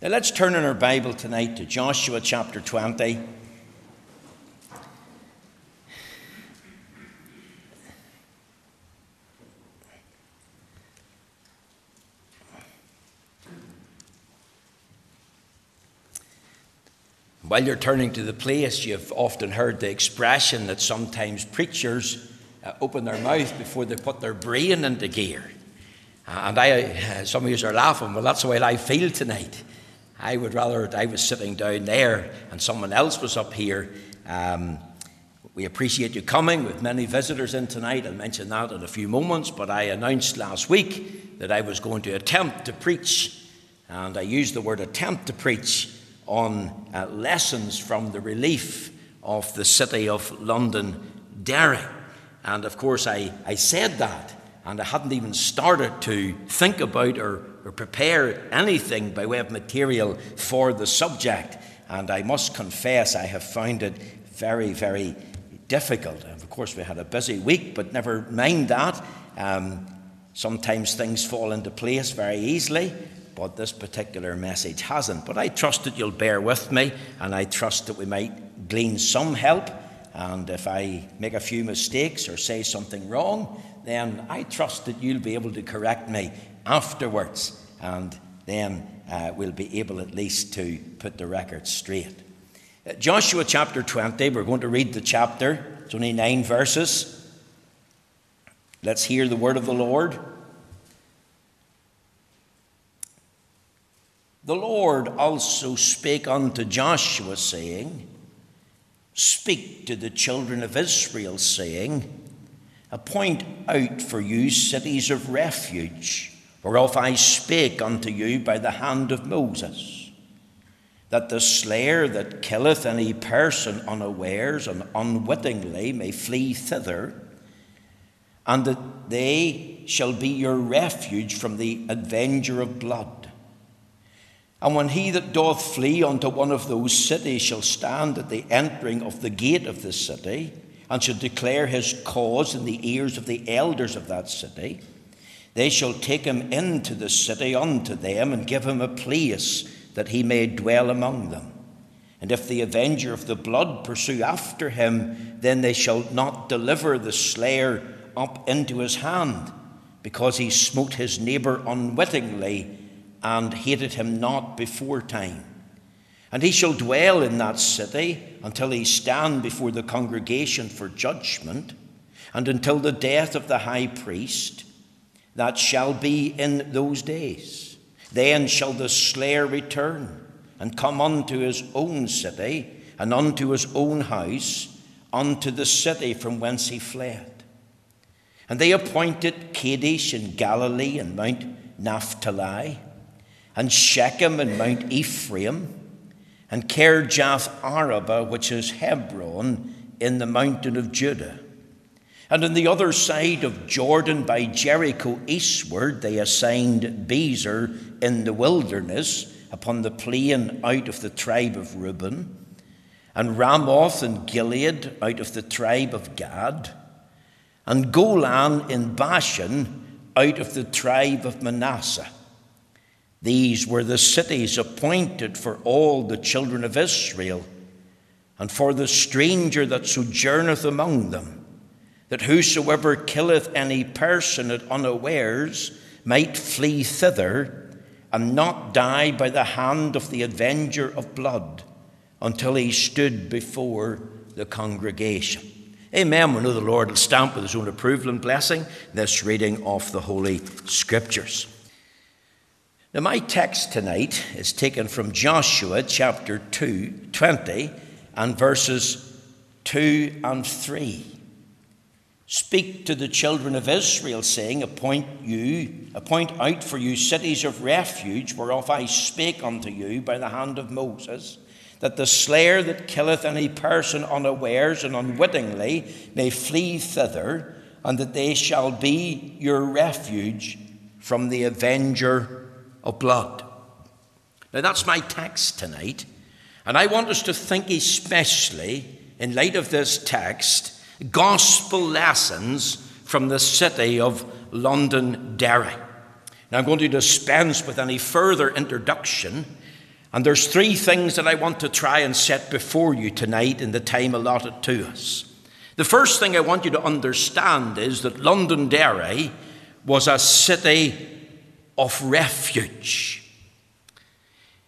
Now let's turn in our Bible tonight to Joshua chapter 20. While you're turning to the place, you've often heard the expression that sometimes preachers uh, open their mouth before they put their brain into gear. And I, uh, some of you are laughing, well, that's the way I feel tonight. I would rather I was sitting down there and someone else was up here. Um, we appreciate you coming with many visitors in tonight. I'll mention that in a few moments, but I announced last week that I was going to attempt to preach, and I used the word attempt to preach on uh, lessons from the relief of the city of London, Derry. And of course, I, I said that, and I hadn't even started to think about or, or prepare anything by way of material for the subject. And I must confess, I have found it very, very difficult. Of course, we had a busy week, but never mind that. Um, sometimes things fall into place very easily but this particular message hasn't. But I trust that you'll bear with me, and I trust that we might glean some help. And if I make a few mistakes or say something wrong, then I trust that you'll be able to correct me afterwards, and then uh, we'll be able at least to put the record straight. Uh, Joshua chapter 20, we're going to read the chapter, it's only nine verses. Let's hear the word of the Lord. The Lord also spake unto Joshua, saying, Speak to the children of Israel, saying, Appoint out for you cities of refuge, whereof I spake unto you by the hand of Moses, that the slayer that killeth any person unawares and unwittingly may flee thither, and that they shall be your refuge from the avenger of blood. And when he that doth flee unto one of those cities shall stand at the entering of the gate of the city, and shall declare his cause in the ears of the elders of that city, they shall take him into the city unto them, and give him a place that he may dwell among them. And if the avenger of the blood pursue after him, then they shall not deliver the slayer up into his hand, because he smote his neighbour unwittingly and hated him not before time. And he shall dwell in that city until he stand before the congregation for judgment, and until the death of the high priest, that shall be in those days. Then shall the slayer return and come unto his own city and unto his own house, unto the city from whence he fled. And they appointed Kadesh in Galilee and Mount Naphtali and Shechem and Mount Ephraim, and Kirjath Arabah, which is Hebron, in the mountain of Judah. And on the other side of Jordan by Jericho eastward, they assigned Bezer in the wilderness upon the plain out of the tribe of Reuben, and Ramoth and Gilead out of the tribe of Gad, and Golan in Bashan out of the tribe of Manasseh. These were the cities appointed for all the children of Israel, and for the stranger that sojourneth among them, that whosoever killeth any person at unawares might flee thither, and not die by the hand of the avenger of blood, until he stood before the congregation. Amen. We know the Lord will stamp with his own approval and blessing this reading of the Holy Scriptures. Now, my text tonight is taken from Joshua chapter 2, 20, and verses 2 and 3. Speak to the children of Israel, saying, Appoint you, appoint out for you cities of refuge, whereof I spake unto you by the hand of Moses, that the slayer that killeth any person unawares and unwittingly may flee thither, and that they shall be your refuge from the avenger of blood. Now, that's my text tonight, and I want us to think especially, in light of this text, gospel lessons from the city of Londonderry. Now, I'm going to dispense with any further introduction, And there's three things that I want to try and set before you tonight in the time allotted to us. The first thing I want you to understand is that Londonderry was a city of refuge.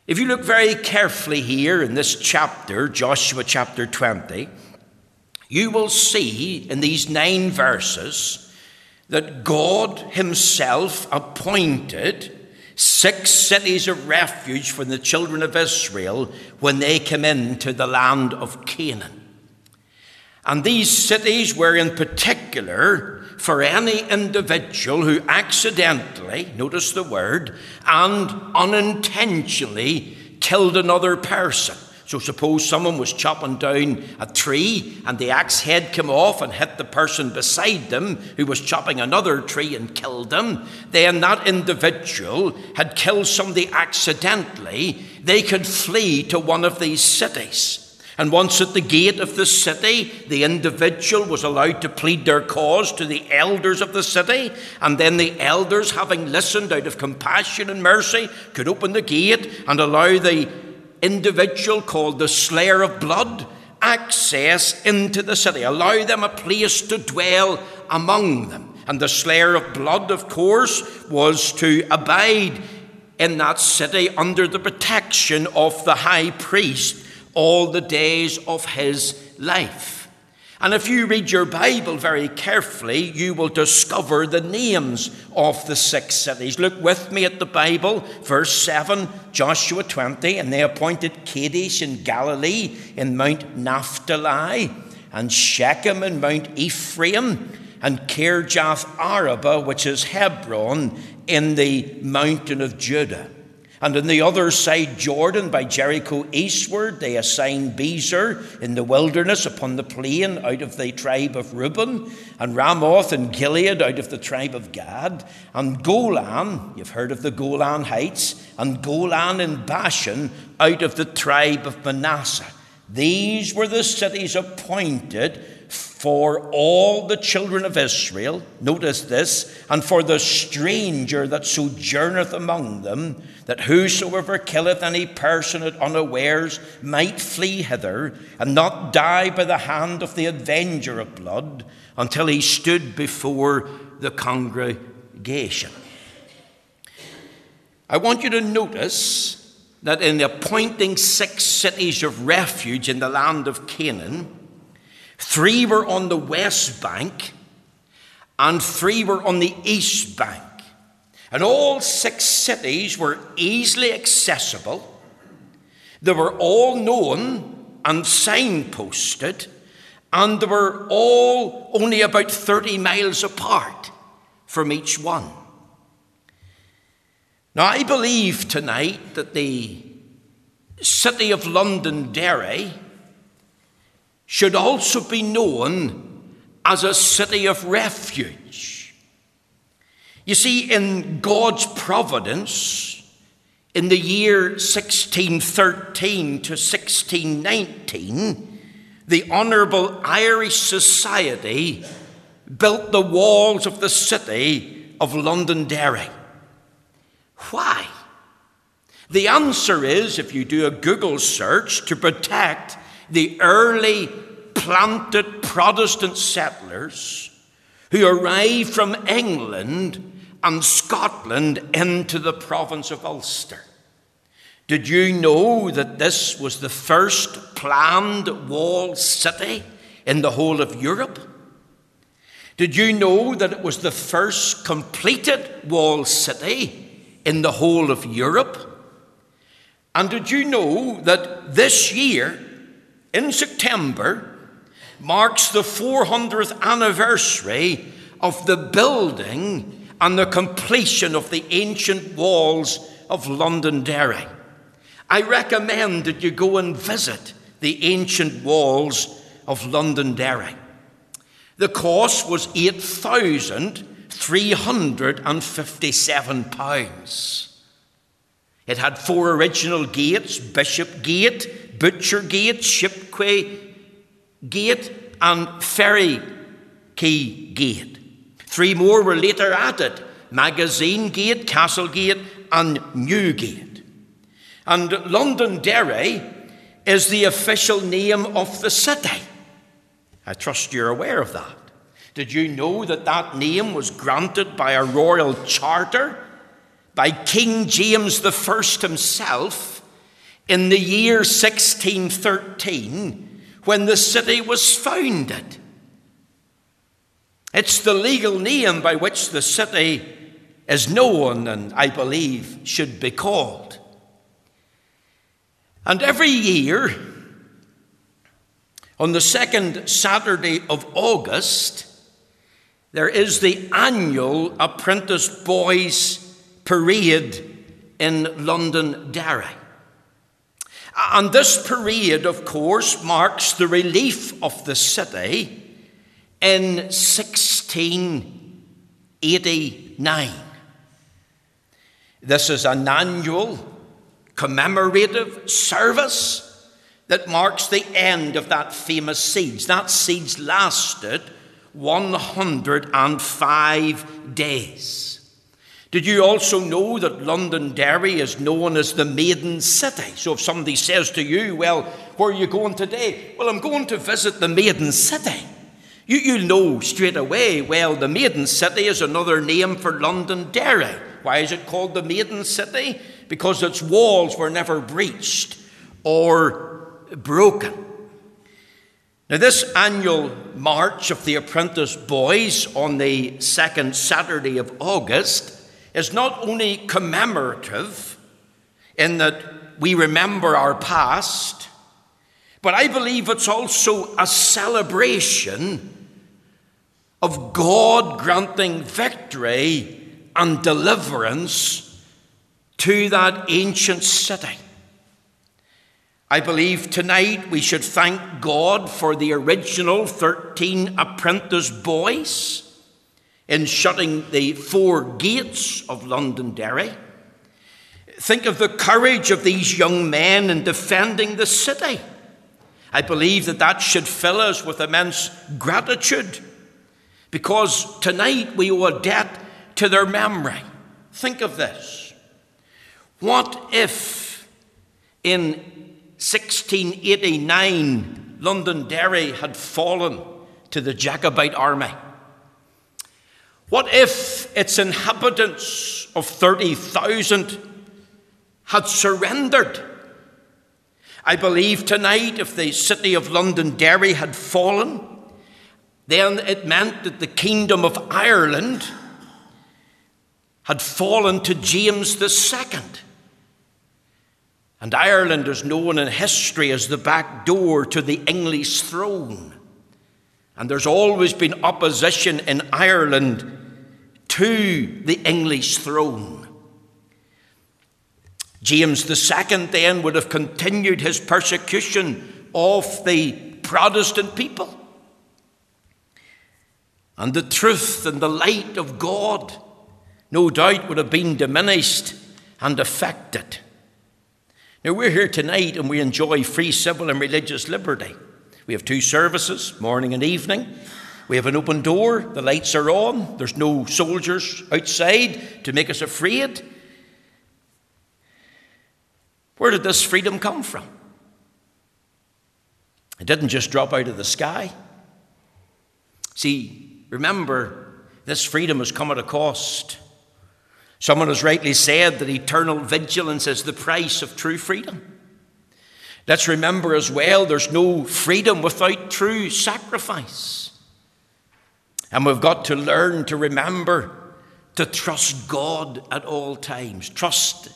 If you look very carefully here in this chapter, Joshua chapter 20, you will see in these nine verses that God Himself appointed six cities of refuge for the children of Israel when they came into the land of Canaan. And these cities were in particular for any individual who accidentally, notice the word, and unintentionally killed another person. So suppose someone was chopping down a tree and the axe head came off and hit the person beside them who was chopping another tree and killed them. Then that individual had killed somebody accidentally. They could flee to one of these cities. And once at the gate of the city, the individual was allowed to plead their cause to the elders of the city. And then the elders, having listened out of compassion and mercy, could open the gate and allow the individual called the slayer of blood access into the city, allow them a place to dwell among them. And the slayer of blood, of course, was to abide in that city under the protection of the high priest all the days of his life. And if you read your Bible very carefully, you will discover the names of the six cities. Look with me at the Bible, verse 7, Joshua 20, and they appointed Kadesh in Galilee in Mount Naphtali, and Shechem in Mount Ephraim, and Kirjath Arabah, which is Hebron, in the mountain of Judah. And on the other side, Jordan, by Jericho eastward, they assigned Bezer in the wilderness upon the plain out of the tribe of Reuben, and Ramoth and Gilead out of the tribe of Gad, and Golan, you've heard of the Golan Heights, and Golan and Bashan out of the tribe of Manasseh. These were the cities appointed for all the children of Israel, notice this, and for the stranger that sojourneth among them, that whosoever killeth any person at unawares might flee hither, and not die by the hand of the avenger of blood, until he stood before the congregation. I want you to notice that in appointing six cities of refuge in the land of Canaan, Three were on the west bank, and three were on the east bank. And all six cities were easily accessible. They were all known and signposted, and they were all only about 30 miles apart from each one. Now, I believe tonight that the city of Londonderry should also be known as a city of refuge. You see, in God's providence, in the year 1613 to 1619, the Honourable Irish Society built the walls of the city of Londonderry. Why? The answer is, if you do a Google search, to protect the early planted Protestant settlers who arrived from England and Scotland into the province of Ulster. Did you know that this was the first planned walled city in the whole of Europe? Did you know that it was the first completed walled city in the whole of Europe? And did you know that this year, in September marks the 400th anniversary of the building and the completion of the ancient walls of Londonderry. I recommend that you go and visit the ancient walls of Londonderry. The cost was £8,357. It had four original gates Bishop Gate, Butcher Gate, Shipquay Gate, and Ferry Quay Gate. Three more were later added Magazine Gate, Castle Gate, and Newgate. And Londonderry is the official name of the city. I trust you're aware of that. Did you know that that name was granted by a royal charter by King James I himself in the year 1613 when the city was founded? It's the legal name by which the city is known and I believe should be called. And every year, on the second Saturday of August, there is the annual Apprentice Boys Parade in Londonderry. And this parade, of course, marks the relief of the city in 1689. This is an annual commemorative service that marks the end of that famous siege. That siege lasted 105 days. Did you also know that Londonderry is known as the Maiden City? So if somebody says to you, Well, where are you going today? Well, I'm going to visit the Maiden City. You, you know straight away, well, the Maiden City is another name for Londonderry. Why is it called the Maiden City? Because its walls were never breached or broken. Now, this annual march of the apprentice boys on the second Saturday of August is not only commemorative in that we remember our past, but I believe it's also a celebration of God granting victory and deliverance to that ancient city. I believe tonight we should thank God for the original 13 apprentice boys in shutting the four gates of Londonderry. Think of the courage of these young men in defending the city. I believe that that should fill us with immense gratitude because tonight we owe a debt to their memory. Think of this. What if in 1689 Londonderry had fallen to the Jacobite army? What if its inhabitants of 30,000 had surrendered? I believe tonight, if the city of Londonderry had fallen, then it meant that the kingdom of Ireland had fallen to James II. And Ireland is known in history as the back door to the English throne. And there's always been opposition in Ireland to the English throne. James II then would have continued his persecution of the Protestant people. And the truth and the light of God no doubt would have been diminished and affected. Now, we're here tonight and we enjoy free civil and religious liberty. We have two services, morning and evening. We have an open door, the lights are on, there's no soldiers outside to make us afraid. Where did this freedom come from? It didn't just drop out of the sky. See, remember, this freedom has come at a cost. Someone has rightly said that eternal vigilance is the price of true freedom. Let's remember as well there's no freedom without true sacrifice. And we've got to learn to remember to trust God at all times. Trust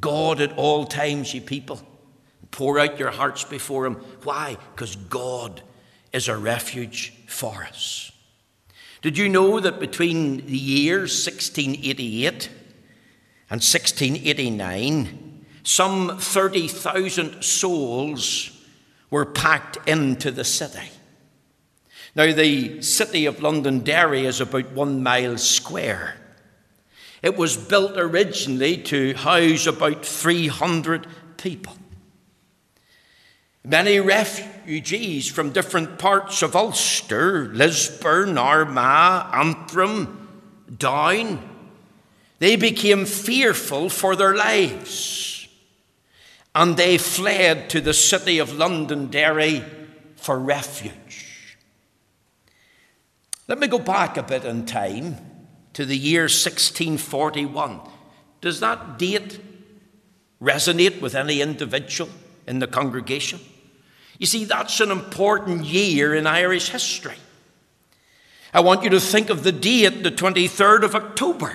God at all times, ye people. Pour out your hearts before Him. Why? Because God is a refuge for us. Did you know that between the years 1688 and 1689, some 30,000 souls were packed into the city? Now, the city of Londonderry is about one mile square. It was built originally to house about 300 people. Many refugees from different parts of Ulster, Lisburn, Armagh, Antrim, Down, they became fearful for their lives. and they fled to the city of Londonderry for refuge. Let me go back a bit in time to the year 1641. Does that date resonate with any individual in the congregation? You see, that's an important year in Irish history. I want you to think of the date, the 23rd of October.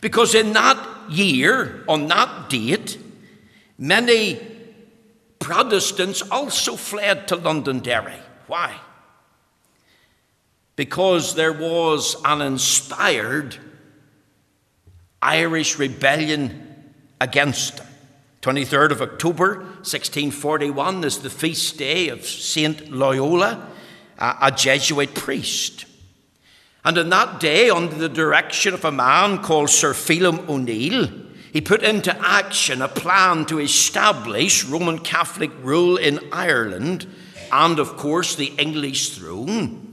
Because in that year, on that date, many Protestants also fled to Londonderry. Why? Because there was an inspired Irish rebellion against them. 23rd of October 1641 is the feast day of Saint Loyola, a Jesuit priest. And on that day, under the direction of a man called Sir Phelim O'Neill, he put into action a plan to establish Roman Catholic rule in Ireland and, of course, the English throne.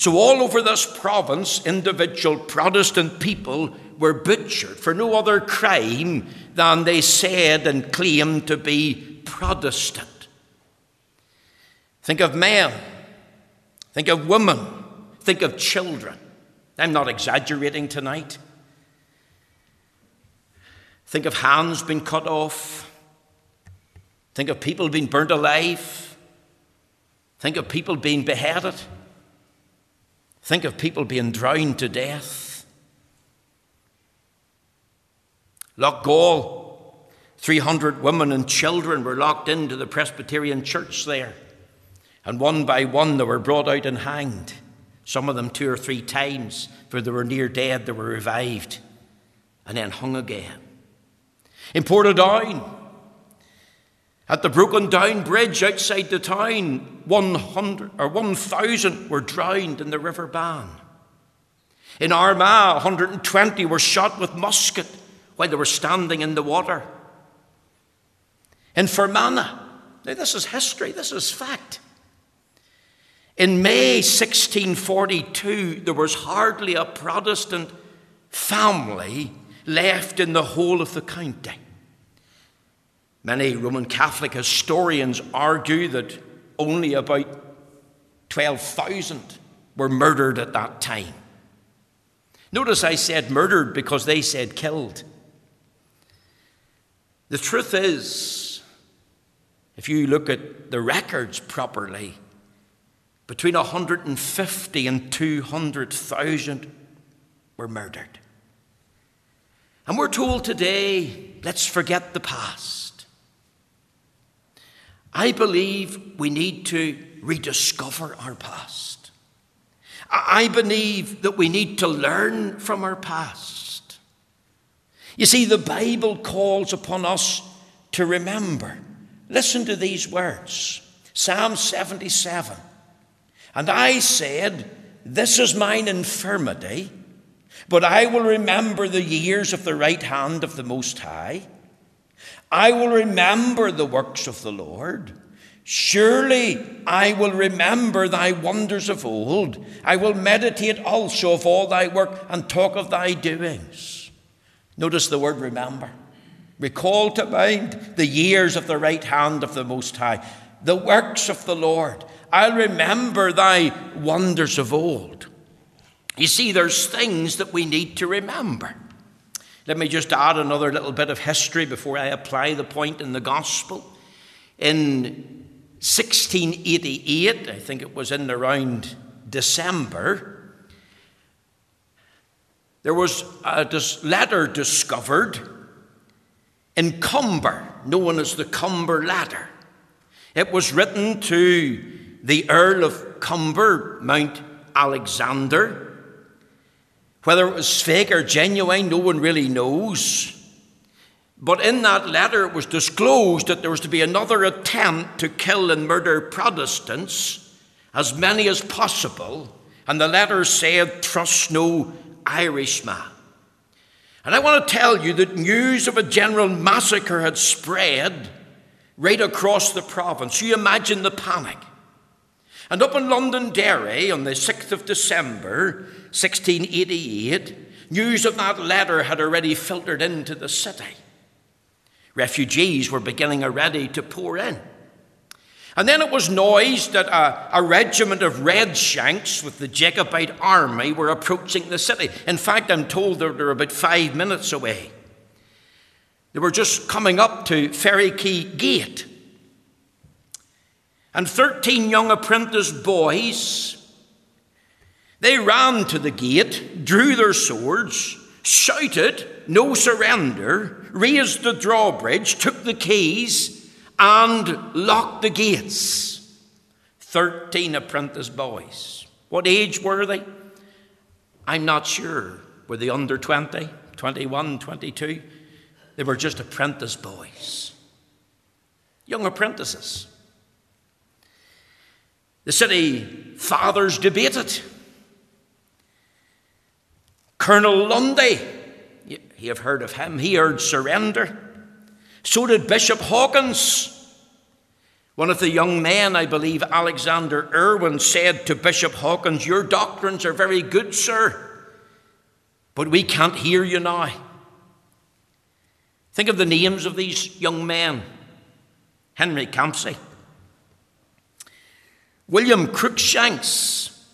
So, all over this province, individual Protestant people were butchered for no other crime than they said and claimed to be Protestant. Think of men, think of women, think of children. I'm not exaggerating tonight. Think of hands being cut off. Think of people being burnt alive. Think of people being beheaded. Think of people being drowned to death. Loughgall, 300 women and children were locked into the Presbyterian church there. And one by one they were brought out and hanged. Some of them two or three times, for they were near dead, they were revived and then hung again. In Portadown, at the broken down bridge outside the town, 100 or 1,000 were drowned in the River Bann. In Armagh, 120 were shot with musket while they were standing in the water. In Fermanagh, now this is history, this is fact. In May 1642, there was hardly a Protestant family left in the whole of the county. Many Roman Catholic historians argue that only about 12,000 were murdered at that time. Notice I said murdered because they said killed. The truth is, if you look at the records properly, between 150 and 200,000 were murdered. And we're told today, let's forget the past. I believe we need to rediscover our past. I believe that we need to learn from our past. You see, the Bible calls upon us to remember. Listen to these words Psalm 77 and I said, This is mine infirmity, but I will remember the years of the right hand of the Most High. I will remember the works of the Lord. Surely I will remember thy wonders of old. I will meditate also of all thy work and talk of thy doings. Notice the word remember. Recall to mind the years of the right hand of the Most High, the works of the Lord. I'll remember thy wonders of old. You see, there's things that we need to remember. Let me just add another little bit of history before I apply the point in the gospel. In 1688, I think it was in around December, there was a letter discovered in Comber, known as the Comber Letter. It was written to the Earl of Comber, Mount Alexander. Whether it was fake or genuine, no one really knows. But in that letter, it was disclosed that there was to be another attempt to kill and murder Protestants, as many as possible. And the letter said, Trust no Irishman. And I want to tell you that news of a general massacre had spread right across the province. You imagine the panic. And up in Londonderry on the 6th of December 1688, news of that letter had already filtered into the city. Refugees were beginning already to pour in. And then it was noised that a, a, regiment of Redshanks with the Jacobite army were approaching the city. In fact, I'm told they're, they're about five minutes away. They were just coming up to Ferryquay Gate. And 13 young apprentice boys, they ran to the gate, drew their swords, shouted, No surrender, raised the drawbridge, took the keys and locked the gates. Thirteen apprentice boys. What age were they? I'm not sure. Were they under 20, 21, 22? They were just apprentice boys, young apprentices. The city fathers debated. Colonel Lundy, you have heard of him, he urged surrender. So did Bishop Hawkins. One of the young men, I believe Alexander Irwin, said to Bishop Hawkins, Your doctrines are very good, sir, but we can't hear you now. Think of the names of these young men Henry Campsie, William Crookshanks,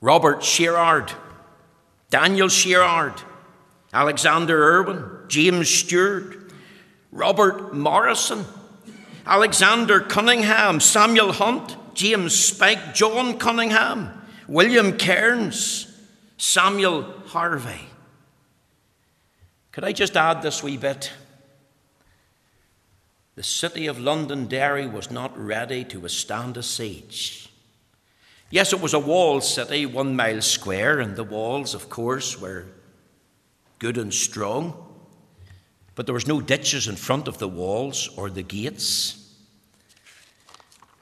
Robert Sherard, Daniel Sherard, Alexander Irwin, James Stewart, Robert Morrison, Alexander Cunningham, Samuel Hunt, James Spike, John Cunningham, William Cairns, Samuel Harvey. Could I just add this wee bit? The city of Londonderry was not ready to withstand a siege. Yes, it was a walled city, one mile square, and the walls, of course, were good and strong, but there was no ditches in front of the walls or the gates.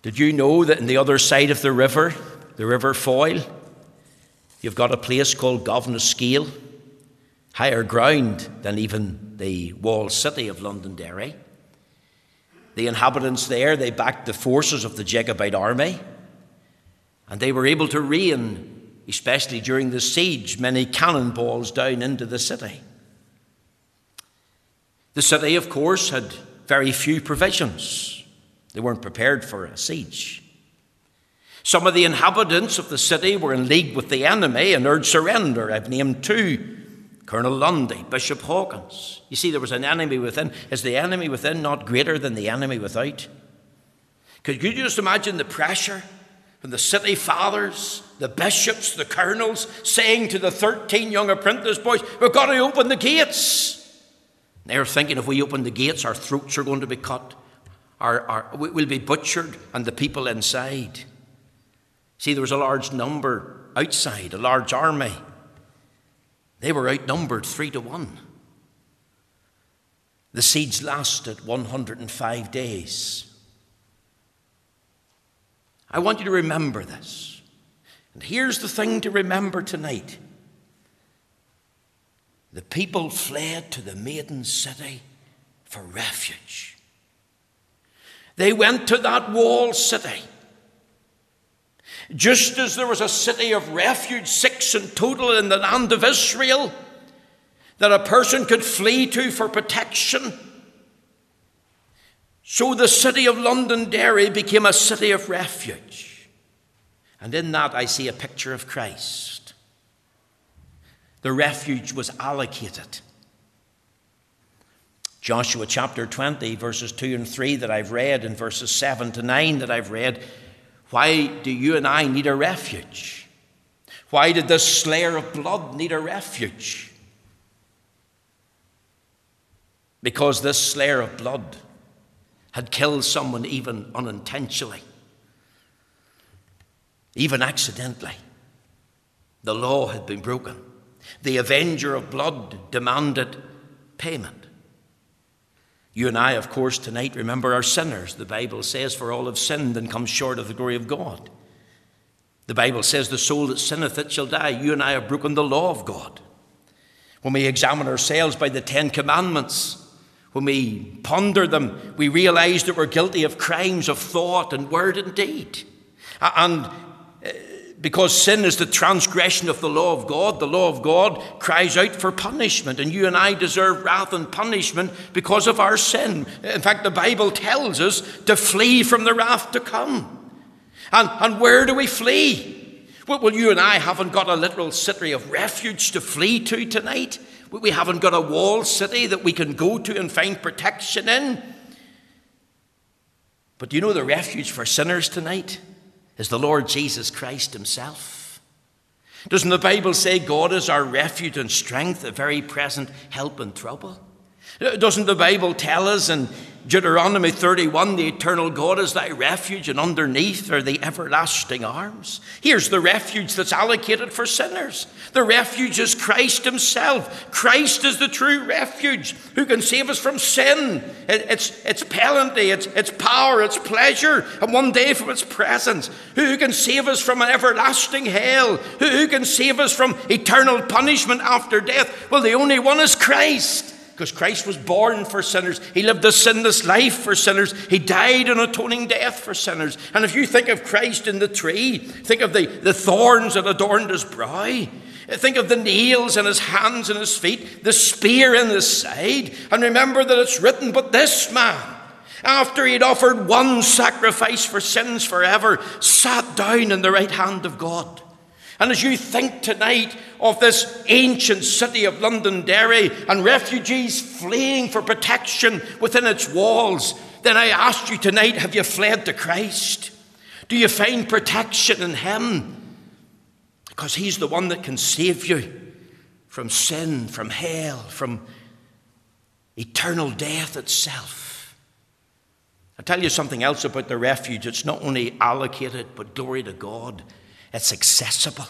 Did you know that in the other side of the river, the River Foyle, you've got a place called Gobnascale, higher ground than even the walled city of Londonderry. The inhabitants there, they backed the forces of the Jacobite army, and they were able to rain especially during the siege, many cannonballs down into the city. The city, of course, had very few provisions. They weren't prepared for a siege. Some of the inhabitants of the city were in league with the enemy and urged surrender. I've named two Colonel Lundy, Bishop Hawkins. You see, there was an enemy within. Is the enemy within not greater than the enemy without? Could you just imagine the pressure from the city fathers, the bishops, the colonels, saying to the 13 young apprentice boys, We've got to open the gates. They're thinking if we open the gates, our throats are going to be cut, our, our, we'll be butchered, and the people inside. See, there was a large number outside, a large army. They were outnumbered three to one. The siege lasted 105 days. I want you to remember this. And here's the thing to remember tonight the people fled to the maiden city for refuge. They went to that walled city. Just as there was a city of refuge, six in total in the land of Israel, that a person could flee to for protection so the city of Londonderry became a city of refuge. And in that, I see a picture of Christ. The refuge was allocated. Joshua chapter 20, verses 2 and 3 that I've read, and verses 7 to 9 that I've read. Why do you and I need a refuge? Why did this slayer of blood need a refuge? Because this slayer of blood had killed someone even unintentionally, even accidentally. The law had been broken. The avenger of blood demanded payment. You and I, of course, tonight remember our sinners. The Bible says, For all have sinned and come short of the glory of God. The Bible says, The soul that sinneth, it shall die. You and I have broken the law of God. When we examine ourselves by the Ten Commandments, when we ponder them, we realize that we're guilty of crimes of thought and word and deed. And because sin is the transgression of the law of God, the law of God cries out for punishment, and you and I deserve wrath and punishment because of our sin. In fact, the Bible tells us to flee from the wrath to come. And, and where do we flee? Well, you and I haven't got a literal city of refuge to flee to tonight. We haven't got a walled city that we can go to and find protection in. But do you know the refuge for sinners tonight? Is the Lord Jesus Christ Himself. Doesn't the Bible say God is our refuge and strength, a very present help in trouble? Doesn't the Bible tell us in Deuteronomy 31 the eternal God is thy refuge, and underneath are the everlasting arms? Here's the refuge that's allocated for sinners. The refuge is Christ Himself. Christ is the true refuge who can save us from sin, its, its penalty, its, its power, its pleasure, and one day from its presence. Who can save us from an everlasting hell? Who, who can save us from eternal punishment after death? Well, the only one is Christ because Christ was born for sinners. He lived a sinless life for sinners. He died an atoning death for sinners. And if you think of Christ in the tree, think of the, the thorns that adorned his brow. Think of the nails in his hands and his feet, the spear in his side, and remember that it's written, But this man, after he'd offered one sacrifice for sins forever, sat down in the right hand of God. And as you think tonight of this ancient city of Londonderry and refugees fleeing for protection within its walls, then I ask you tonight have you fled to Christ? Do you find protection in Him? Because He's the one that can save you from sin, from hell, from eternal death itself. I'll tell you something else about the refuge. It's not only allocated, but glory to God it's accessible.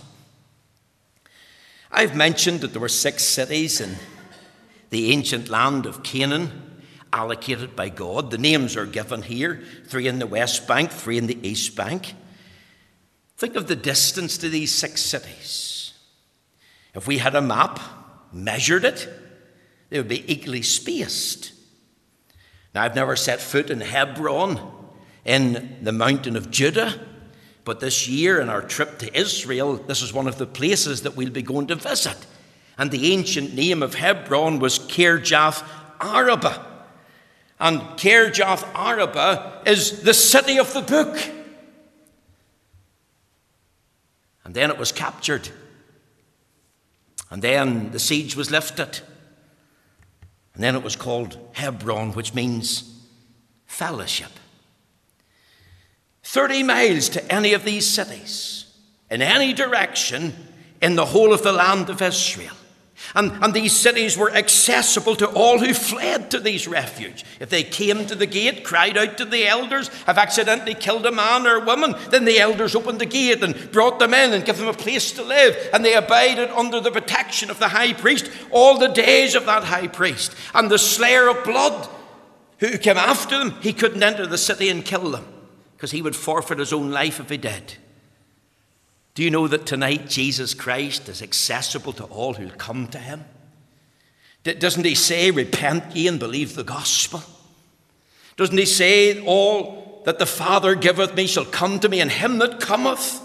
I've mentioned that there were six cities in the ancient land of Canaan allocated by God. The names are given here three in the west bank, three in the east bank. Think of the distance to these six cities. If we had a map, measured it, they would be equally spaced. Now, I've never set foot in Hebron in the mountain of Judah. But this year, in our trip to Israel, this is one of the places that we'll be going to visit. And the ancient name of Hebron was Kirjath Araba. And Kirjath Araba is the city of the book. And then it was captured. And then the siege was lifted. And then it was called Hebron, which means fellowship. 30 miles to any of these cities, in any direction in the whole of the land of Israel. And, and these cities were accessible to all who fled to these refuge. If they came to the gate, cried out to the elders, have accidentally killed a man or a woman, then the elders opened the gate and brought them in and gave them a place to live. And they abided under the protection of the high priest all the days of that high priest. And the slayer of blood who came after them, he couldn't enter the city and kill them because he would forfeit his own life if he did. Do you know that tonight Jesus Christ is accessible to all who come to him? Doesn't he say, Repent ye and believe the gospel? Doesn't he say, All that the Father giveth me shall come to me, and him that cometh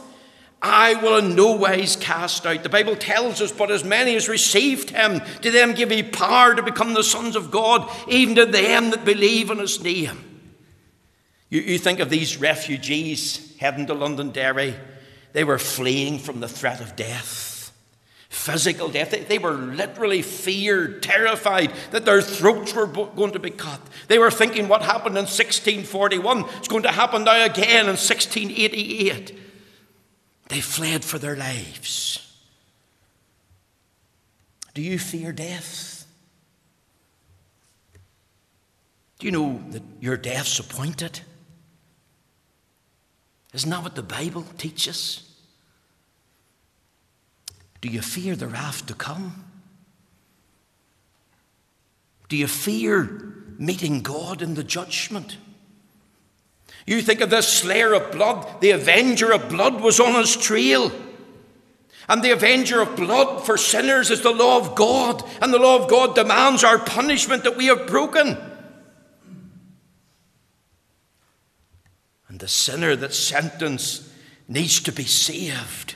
I will in no wise cast out. The Bible tells us, But as many as received him, to them give he power to become the sons of God, even to them that believe in his name. You, you think of these refugees heading to Londonderry, they were fleeing from the threat of death, physical death. They, they were literally feared, terrified that their throats were going to be cut. They were thinking what happened in 1641 is going to happen now again in 1688. They fled for their lives. Do you fear death? Do you know that your death's appointed? Isn't that what the Bible teaches? Do you fear the wrath to come? Do you fear meeting God in the judgment? You think of this slayer of blood, the avenger of blood was on his trail. And the avenger of blood for sinners is the law of God, and the law of God demands our punishment that we have broken. And the sinner that's sentenced needs to be saved.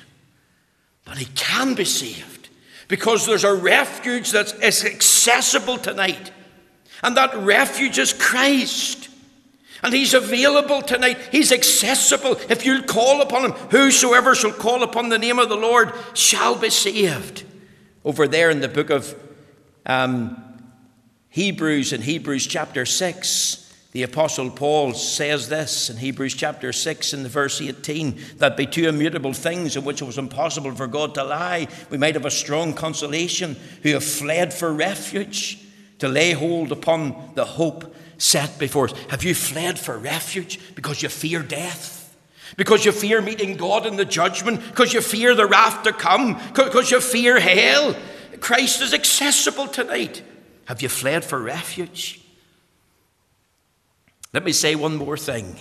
But he can be saved because there's a refuge that is accessible tonight. And that refuge is Christ. And he's available tonight. He's accessible. If you'll call upon him, whosoever shall call upon the name of the Lord shall be saved. Over there in the book of um, Hebrews, in Hebrews chapter 6, the Apostle Paul says this in Hebrews chapter 6 in the verse 18 that by two immutable things in which it was impossible for God to lie, we might have a strong consolation who have fled for refuge to lay hold upon the hope set before us. Have you fled for refuge because you fear death? Because you fear meeting God in the judgment? Because you fear the wrath to come? Because you fear hell? Christ is accessible tonight. Have you fled for refuge? Let me say one more thing.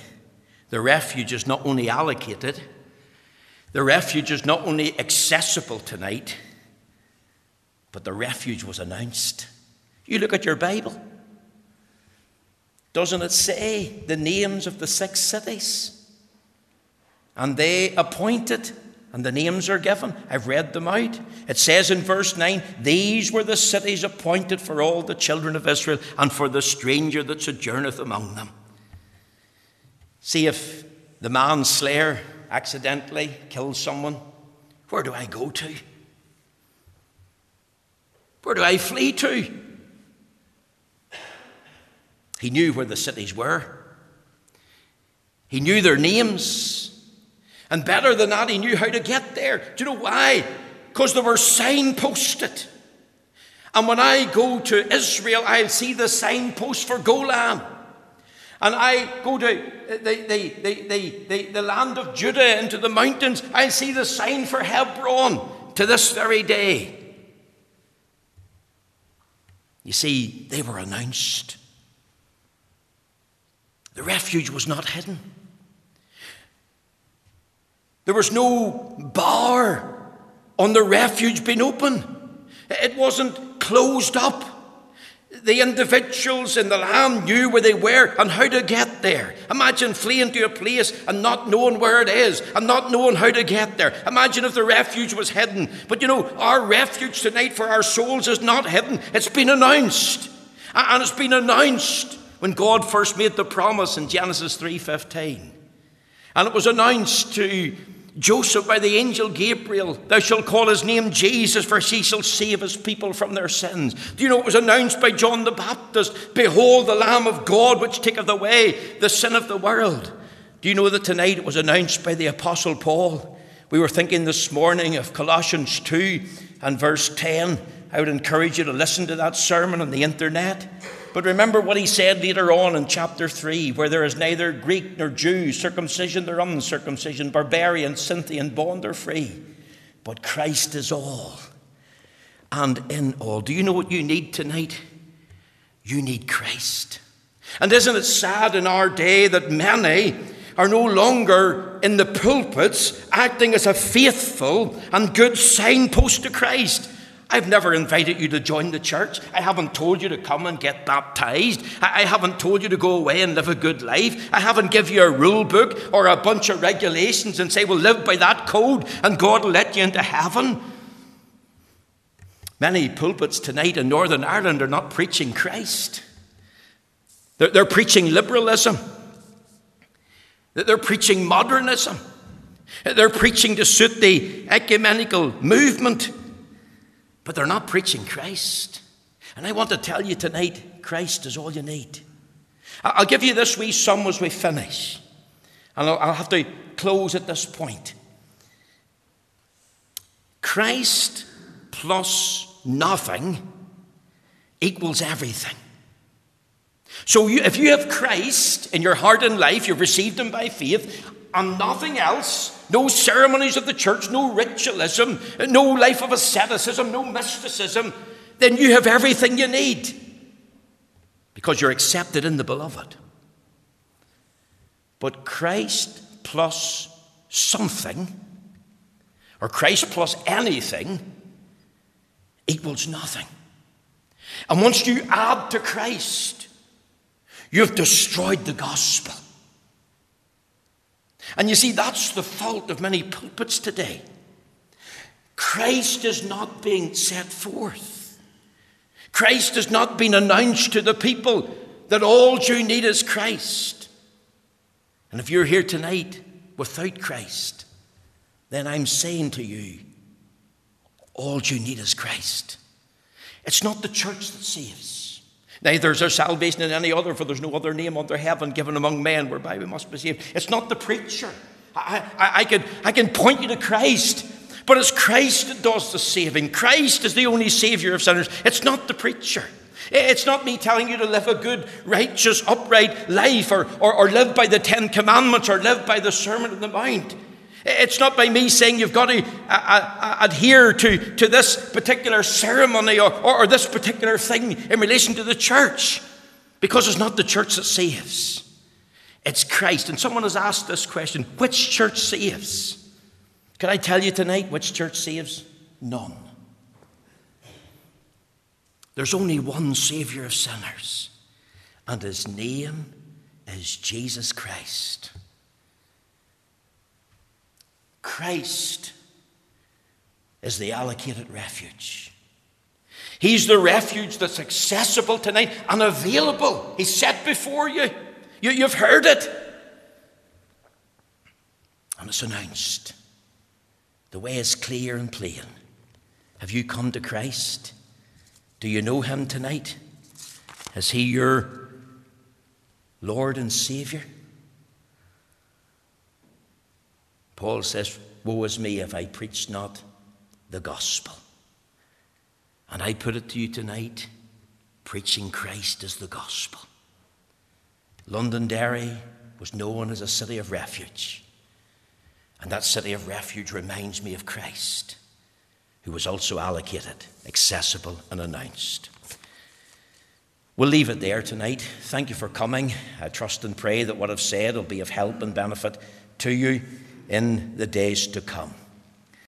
The refuge is not only allocated, the refuge is not only accessible tonight, but the refuge was announced. You look at your Bible. Doesn't it say the names of the six cities? And they appointed, and the names are given. I've read them out. It says in verse 9, These were the cities appointed for all the children of Israel and for the stranger that sojourneth among them. See if the manslayer accidentally kills someone. Where do I go to? Where do I flee to? He knew where the cities were. He knew their names. And better than that, he knew how to get there. Do you know why? Because they were signposted. And when I go to Israel, I'll see the signpost for Golan. And I go to uh, the, the, the, the, the, land of Judah into the mountains, I see the sign for Hebron to this very day. You see, they were announced. The refuge was not hidden. There was no bar on the refuge being open. It wasn't closed up. The individuals in the land knew where they were and how to get there. Imagine fleeing to a place and not knowing where it is and not knowing how to get there. Imagine if the refuge was hidden. But you know, our refuge tonight for our souls is not hidden, it's been announced. And it's been announced when God first made the promise in Genesis 3:15. And it was announced to Joseph by the angel Gabriel, Thou shalt call his name Jesus, for he shall save his people from their sins. Do you know it was announced by John the Baptist? Behold, the Lamb of God, which taketh away the sin of the world. Do you know that tonight it was announced by the Apostle Paul? We were thinking this morning of Colossians 2 and verse 10. I would encourage you to listen to that sermon on the internet. But remember what he said later on in chapter 3 where there is neither Greek nor Jew, circumcision nor uncircumcision, barbarian, Scythian, bond or free, but Christ is all and in all. Do you know what you need tonight? You need Christ. And isn't it sad in our day that many are no longer in the pulpits acting as a faithful and good signpost to Christ? I've never invited you to join the church. I haven't told you to come and get baptized. I haven't told you to go away and live a good life. I haven't given you a rule book or a bunch of regulations and say, well, live by that code and God will let you into heaven. Many pulpits tonight in Northern Ireland are not preaching Christ, they're, they're preaching liberalism, they're preaching modernism, they're preaching to suit the ecumenical movement but they're not preaching Christ. And I want to tell you tonight Christ is all you need. I'll give you this wee sum as we finish. And I'll have to close at this point. Christ plus nothing equals everything. So you, if you have Christ in your heart and life, you've received him by faith, and nothing else, no ceremonies of the church, no ritualism, no life of asceticism, no mysticism, then you have everything you need because you're accepted in the beloved. But Christ plus something, or Christ plus anything, equals nothing. And once you add to Christ, you've destroyed the gospel. And you see, that's the fault of many pulpits today. Christ is not being set forth. Christ has not been announced to the people that all you need is Christ. And if you're here tonight without Christ, then I'm saying to you, all you need is Christ. It's not the church that saves. Neither is there salvation in any other, for there's no other name under heaven given among men whereby we must be saved. It's not the preacher. I, I, I, can, I can point you to Christ, but it's Christ that does the saving. Christ is the only Savior of sinners. It's not the preacher. It's not me telling you to live a good, righteous, upright life or, or, or live by the Ten Commandments or live by the Sermon on the Mount. It's not by me saying you've got to uh, uh, adhere to, to this particular ceremony or, or, or this particular thing in relation to the church, because it's not the church that saves. It's Christ. And someone has asked this question which church saves? Can I tell you tonight which church saves? None. There's only one Savior of sinners, and his name is Jesus Christ. Christ is the allocated refuge. He's the refuge that's accessible tonight and available. He's set before you. you have heard it. And it's announced. The way is clear and plain. Have you come to Christ? Do you know him tonight? Is he your Lord and Savior? Paul says, Woe is me if I preach not the gospel. And I put it to you tonight preaching Christ is the gospel. Londonderry was known as a city of refuge. And that city of refuge reminds me of Christ, who was also allocated, accessible, and announced. We'll leave it there tonight. Thank you for coming. I trust and pray that what I've said will be of help and benefit to you in the days to come.